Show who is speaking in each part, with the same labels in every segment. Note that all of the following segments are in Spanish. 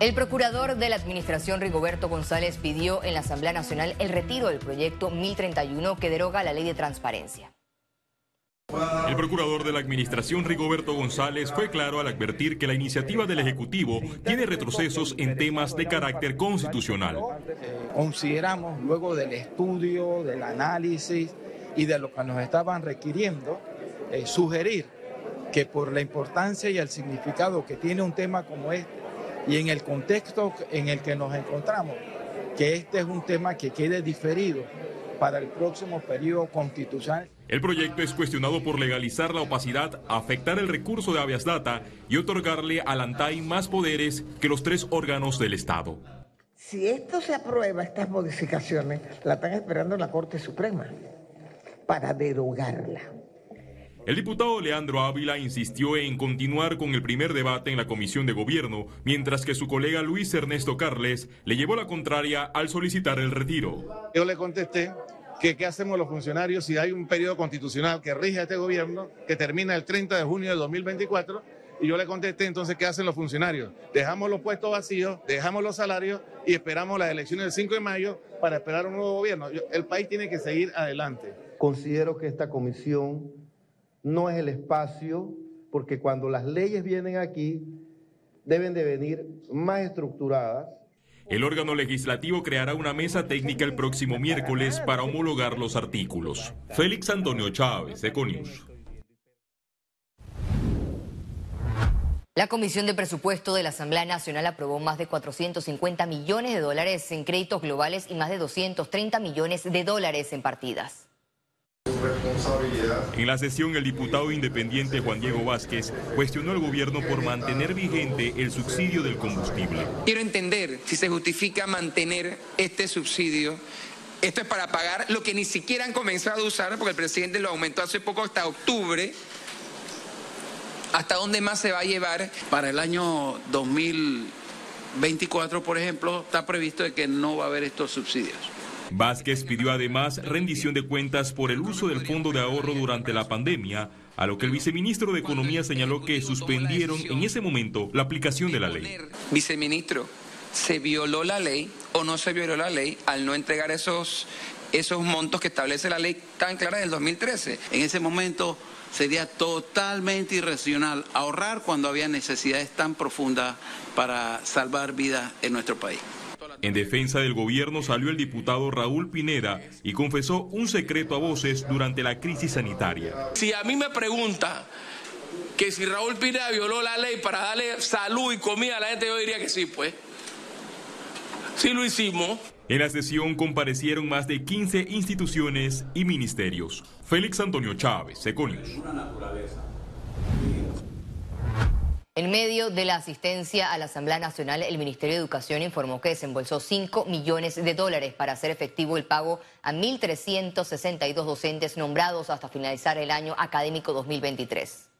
Speaker 1: El procurador de la Administración Rigoberto González pidió en la Asamblea Nacional el retiro del proyecto 1031 que deroga la ley de transparencia.
Speaker 2: El procurador de la Administración Rigoberto González fue claro al advertir que la iniciativa del Ejecutivo tiene retrocesos en temas de carácter constitucional.
Speaker 3: Consideramos, luego del estudio, del análisis y de lo que nos estaban requiriendo, eh, sugerir que por la importancia y el significado que tiene un tema como este, y en el contexto en el que nos encontramos, que este es un tema que quede diferido para el próximo periodo constitucional.
Speaker 2: El proyecto es cuestionado por legalizar la opacidad, afectar el recurso de habeas data y otorgarle al ANTAI más poderes que los tres órganos del Estado.
Speaker 4: Si esto se aprueba, estas modificaciones, la están esperando la Corte Suprema para derogarla.
Speaker 2: El diputado Leandro Ávila insistió en continuar con el primer debate en la Comisión de Gobierno, mientras que su colega Luis Ernesto Carles le llevó la contraria al solicitar el retiro.
Speaker 5: Yo le contesté que qué hacemos los funcionarios si hay un periodo constitucional que rige a este gobierno, que termina el 30 de junio de 2024, y yo le contesté entonces qué hacen los funcionarios. Dejamos los puestos vacíos, dejamos los salarios y esperamos las elecciones del 5 de mayo para esperar un nuevo gobierno. El país tiene que seguir adelante.
Speaker 6: Considero que esta comisión no es el espacio, porque cuando las leyes vienen aquí, deben de venir más estructuradas.
Speaker 2: El órgano legislativo creará una mesa técnica el próximo miércoles para homologar los artículos. Félix Antonio Chávez, Econius.
Speaker 1: La Comisión de Presupuesto de la Asamblea Nacional aprobó más de 450 millones de dólares en créditos globales y más de 230 millones de dólares en partidas.
Speaker 2: En la sesión, el diputado independiente Juan Diego Vázquez cuestionó al gobierno por mantener vigente el subsidio del combustible.
Speaker 7: Quiero entender si se justifica mantener este subsidio. Esto es para pagar lo que ni siquiera han comenzado a usar, porque el presidente lo aumentó hace poco hasta octubre. ¿Hasta dónde más se va a llevar?
Speaker 8: Para el año 2024, por ejemplo, está previsto de que no va a haber estos subsidios.
Speaker 2: Vázquez pidió además rendición de cuentas por el uso del fondo de ahorro durante la pandemia, a lo que el viceministro de Economía señaló que suspendieron en ese momento la aplicación de la ley.
Speaker 7: Viceministro, ¿se violó la ley o no se violó la ley al no entregar esos, esos montos que establece la ley tan clara del 2013?
Speaker 8: En ese momento sería totalmente irracional ahorrar cuando había necesidades tan profundas para salvar vidas en nuestro país.
Speaker 2: En defensa del gobierno salió el diputado Raúl Pineda y confesó un secreto a voces durante la crisis sanitaria.
Speaker 9: Si a mí me pregunta que si Raúl Pineda violó la ley para darle salud y comida a la gente, yo diría que sí, pues. Sí lo hicimos.
Speaker 2: En la sesión comparecieron más de 15 instituciones y ministerios. Félix Antonio Chávez, Econius.
Speaker 1: En medio de la asistencia a la Asamblea Nacional, el Ministerio de Educación informó que desembolsó 5 millones de dólares para hacer efectivo el pago a 1.362 docentes nombrados hasta finalizar el año académico 2023.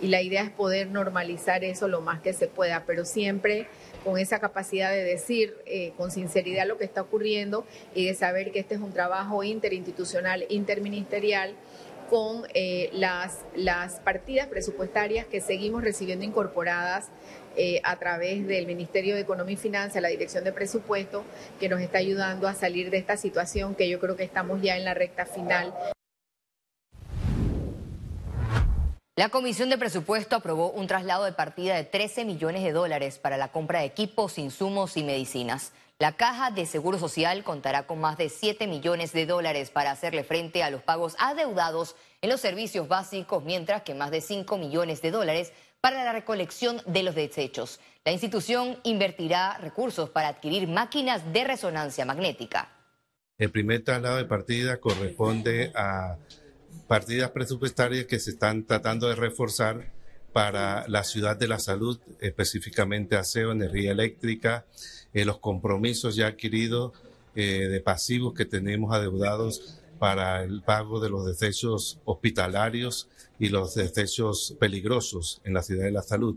Speaker 10: Y la idea es poder normalizar eso lo más que se pueda, pero siempre con esa capacidad de decir eh, con sinceridad lo que está ocurriendo y de saber que este es un trabajo interinstitucional, interministerial con eh, las, las partidas presupuestarias que seguimos recibiendo incorporadas eh, a través del Ministerio de Economía y Finanzas, la Dirección de Presupuesto, que nos está ayudando a salir de esta situación que yo creo que estamos ya en la recta final.
Speaker 1: La Comisión de Presupuesto aprobó un traslado de partida de 13 millones de dólares para la compra de equipos, insumos y medicinas. La Caja de Seguro Social contará con más de 7 millones de dólares para hacerle frente a los pagos adeudados en los servicios básicos, mientras que más de 5 millones de dólares para la recolección de los desechos. La institución invertirá recursos para adquirir máquinas de resonancia magnética.
Speaker 6: El primer traslado de partida corresponde a partidas presupuestarias que se están tratando de reforzar para la ciudad de la salud, específicamente aseo, energía eléctrica, eh, los compromisos ya adquiridos eh, de pasivos que tenemos adeudados para el pago de los desechos hospitalarios y los desechos peligrosos en la ciudad de la salud.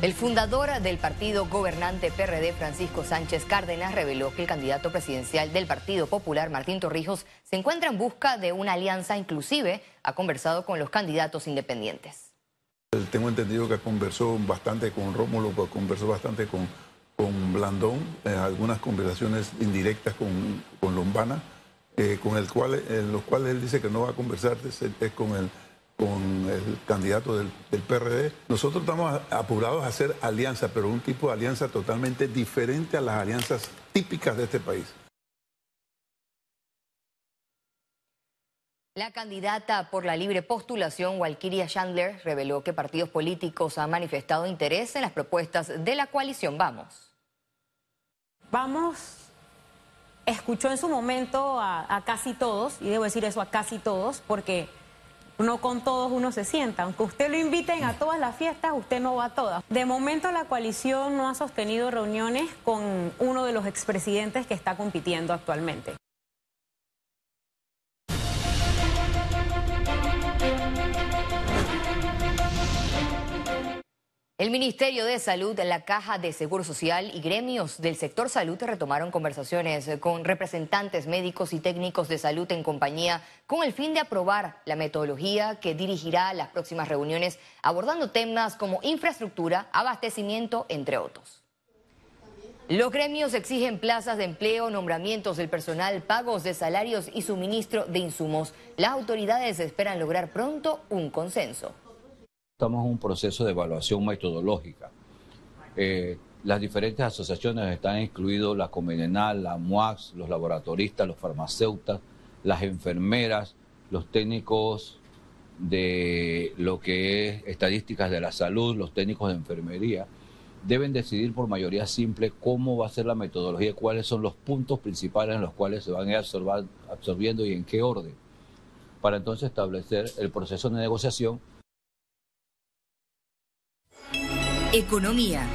Speaker 1: El fundador del partido gobernante PRD, Francisco Sánchez Cárdenas, reveló que el candidato presidencial del Partido Popular, Martín Torrijos, se encuentra en busca de una alianza, inclusive ha conversado con los candidatos independientes.
Speaker 11: Tengo entendido que conversó bastante con Rómulo, conversó bastante con, con Blandón, eh, algunas conversaciones indirectas con, con Lombana, eh, con el cual, en los cuales él dice que no va a conversar es con el con el candidato del, PRD. Nosotros estamos apurados a hacer alianza, pero un tipo de alianza totalmente diferente a las alianzas típicas de este país.
Speaker 1: La candidata por la libre postulación, Walkiria Chandler, reveló que partidos políticos han manifestado interés en las propuestas de la coalición Vamos.
Speaker 12: Vamos escuchó en su momento a, a casi todos, y debo decir eso a casi todos, porque no con todos uno se sienta. Aunque usted lo inviten a todas las fiestas, usted no va a todas. De momento la coalición no ha sostenido reuniones con uno de los expresidentes que está compitiendo actualmente.
Speaker 1: El Ministerio de Salud, la Caja de Seguro Social y gremios del sector salud retomaron conversaciones con representantes médicos y técnicos de salud en compañía con el fin de aprobar la metodología que dirigirá las próximas reuniones abordando temas como infraestructura, abastecimiento, entre otros. Los gremios exigen plazas de empleo, nombramientos del personal, pagos de salarios y suministro de insumos. Las autoridades esperan lograr pronto un consenso.
Speaker 13: Estamos en un proceso de evaluación metodológica. Eh, las diferentes asociaciones están incluidos la Comenenal, la MUAX, los laboratoristas, los farmacéuticos, las enfermeras, los técnicos de lo que es estadísticas de la salud, los técnicos de enfermería, deben decidir por mayoría simple cómo va a ser la metodología, cuáles son los puntos principales en los cuales se van a ir absorbiendo y en qué orden, para entonces establecer el proceso de negociación
Speaker 1: Economía.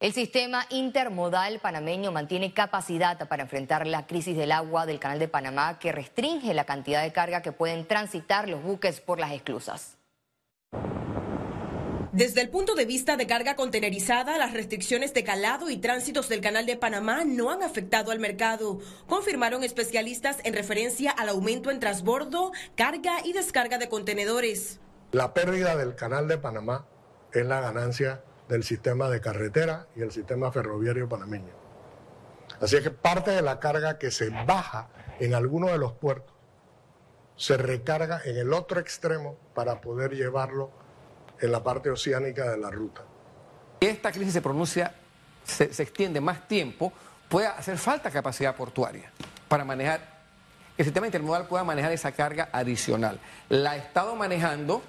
Speaker 1: El sistema intermodal panameño mantiene capacidad para enfrentar la crisis del agua del Canal de Panamá que restringe la cantidad de carga que pueden transitar los buques por las esclusas.
Speaker 14: Desde el punto de vista de carga contenerizada, las restricciones de calado y tránsitos del Canal de Panamá no han afectado al mercado, confirmaron especialistas en referencia al aumento en transbordo, carga y descarga de contenedores.
Speaker 15: La pérdida del canal de Panamá es la ganancia del sistema de carretera y el sistema ferroviario panameño. Así es que parte de la carga que se baja en alguno de los puertos se recarga en el otro extremo para poder llevarlo en la parte oceánica de la ruta.
Speaker 16: Esta crisis se pronuncia, se, extiende más tiempo, puede hacer falta capacidad portuaria para manejar, el sistema intermodal pueda manejar esa carga adicional. La ha estado manejando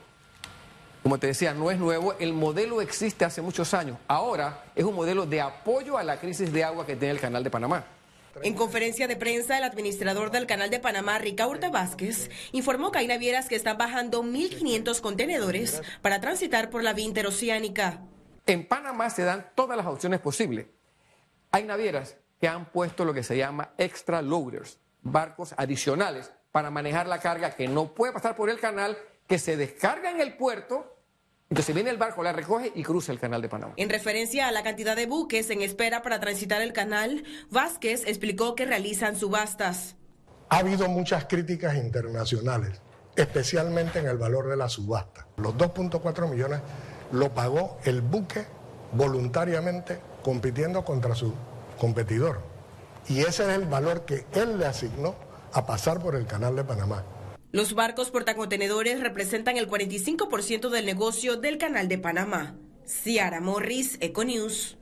Speaker 16: como te decía, no es nuevo, el modelo existe hace muchos años. Ahora es un modelo de apoyo a la crisis de agua que tiene el Canal de Panamá.
Speaker 14: En conferencia de prensa, el administrador del Canal de Panamá, Ricardo Vázquez, informó que hay navieras que están bajando 1.500 contenedores para transitar por la vía interoceánica.
Speaker 16: En Panamá se dan todas las opciones posibles. Hay navieras que han puesto lo que se llama extra loaders, barcos adicionales para manejar la carga que no puede pasar por el canal, que se descarga en el puerto entonces viene el barco, la recoge y cruza el canal de Panamá.
Speaker 14: En referencia a la cantidad de buques en espera para transitar el canal, Vázquez explicó que realizan subastas.
Speaker 15: Ha habido muchas críticas internacionales, especialmente en el valor de la subasta. Los 2.4 millones lo pagó el buque voluntariamente compitiendo contra su competidor. Y ese es el valor que él le asignó a pasar por el canal de Panamá.
Speaker 14: Los barcos portacontenedores representan el 45% del negocio del Canal de Panamá. Ciara Morris, Econews.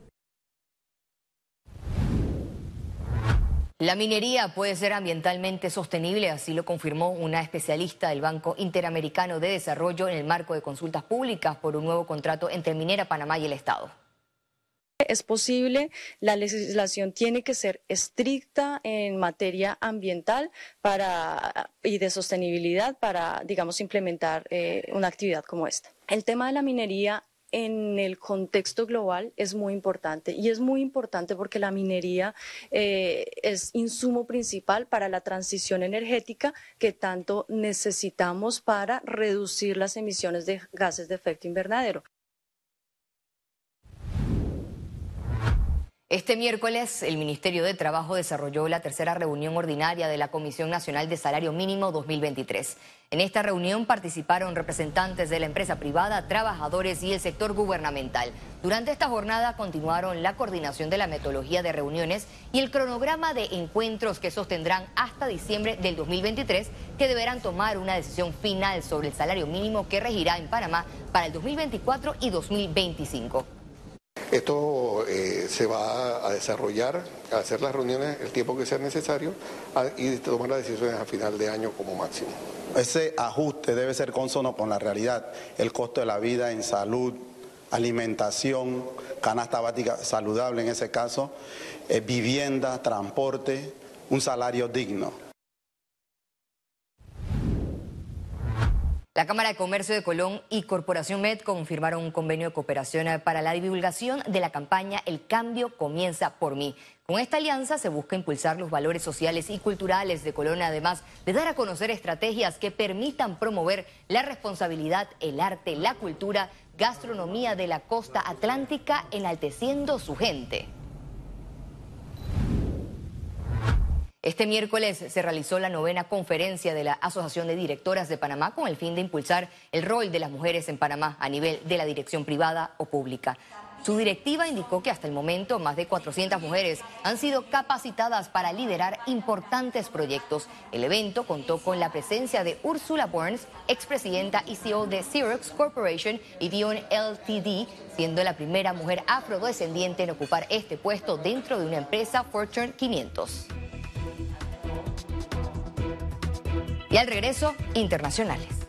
Speaker 1: La minería puede ser ambientalmente sostenible, así lo confirmó una especialista del Banco Interamericano de Desarrollo en el marco de consultas públicas por un nuevo contrato entre Minera Panamá y el Estado
Speaker 17: es posible, la legislación tiene que ser estricta en materia ambiental y de sostenibilidad para, digamos, implementar eh, una actividad como esta. El tema de la minería en el contexto global es muy importante y es muy importante porque la minería eh, es insumo principal para la transición energética que tanto necesitamos para reducir las emisiones de gases de efecto invernadero.
Speaker 1: Este miércoles, el Ministerio de Trabajo desarrolló la tercera reunión ordinaria de la Comisión Nacional de Salario Mínimo 2023. En esta reunión participaron representantes de la empresa privada, trabajadores y el sector gubernamental. Durante esta jornada continuaron la coordinación de la metodología de reuniones y el cronograma de encuentros que sostendrán hasta diciembre del 2023, que deberán tomar una decisión final sobre el salario mínimo que regirá en Panamá para el 2024 y 2025.
Speaker 18: Esto eh, se va a desarrollar, a hacer las reuniones el tiempo que sea necesario y tomar las decisiones a final de año como máximo.
Speaker 19: Ese ajuste debe ser consono con la realidad, el costo de la vida en salud, alimentación, canasta básica saludable en ese caso, eh, vivienda, transporte, un salario digno.
Speaker 1: La Cámara de Comercio de Colón y Corporación Med confirmaron un convenio de cooperación para la divulgación de la campaña El cambio comienza por mí. Con esta alianza se busca impulsar los valores sociales y culturales de Colón, además de dar a conocer estrategias que permitan promover la responsabilidad, el arte, la cultura, gastronomía de la costa atlántica, enalteciendo su gente. Este miércoles se realizó la novena conferencia de la Asociación de Directoras de Panamá con el fin de impulsar el rol de las mujeres en Panamá a nivel de la dirección privada o pública. Su directiva indicó que hasta el momento más de 400 mujeres han sido capacitadas para liderar importantes proyectos. El evento contó con la presencia de Ursula Burns, expresidenta y CEO de Xerox Corporation y Dion LTD, siendo la primera mujer afrodescendiente en ocupar este puesto dentro de una empresa Fortune 500. Y al regreso, internacionales.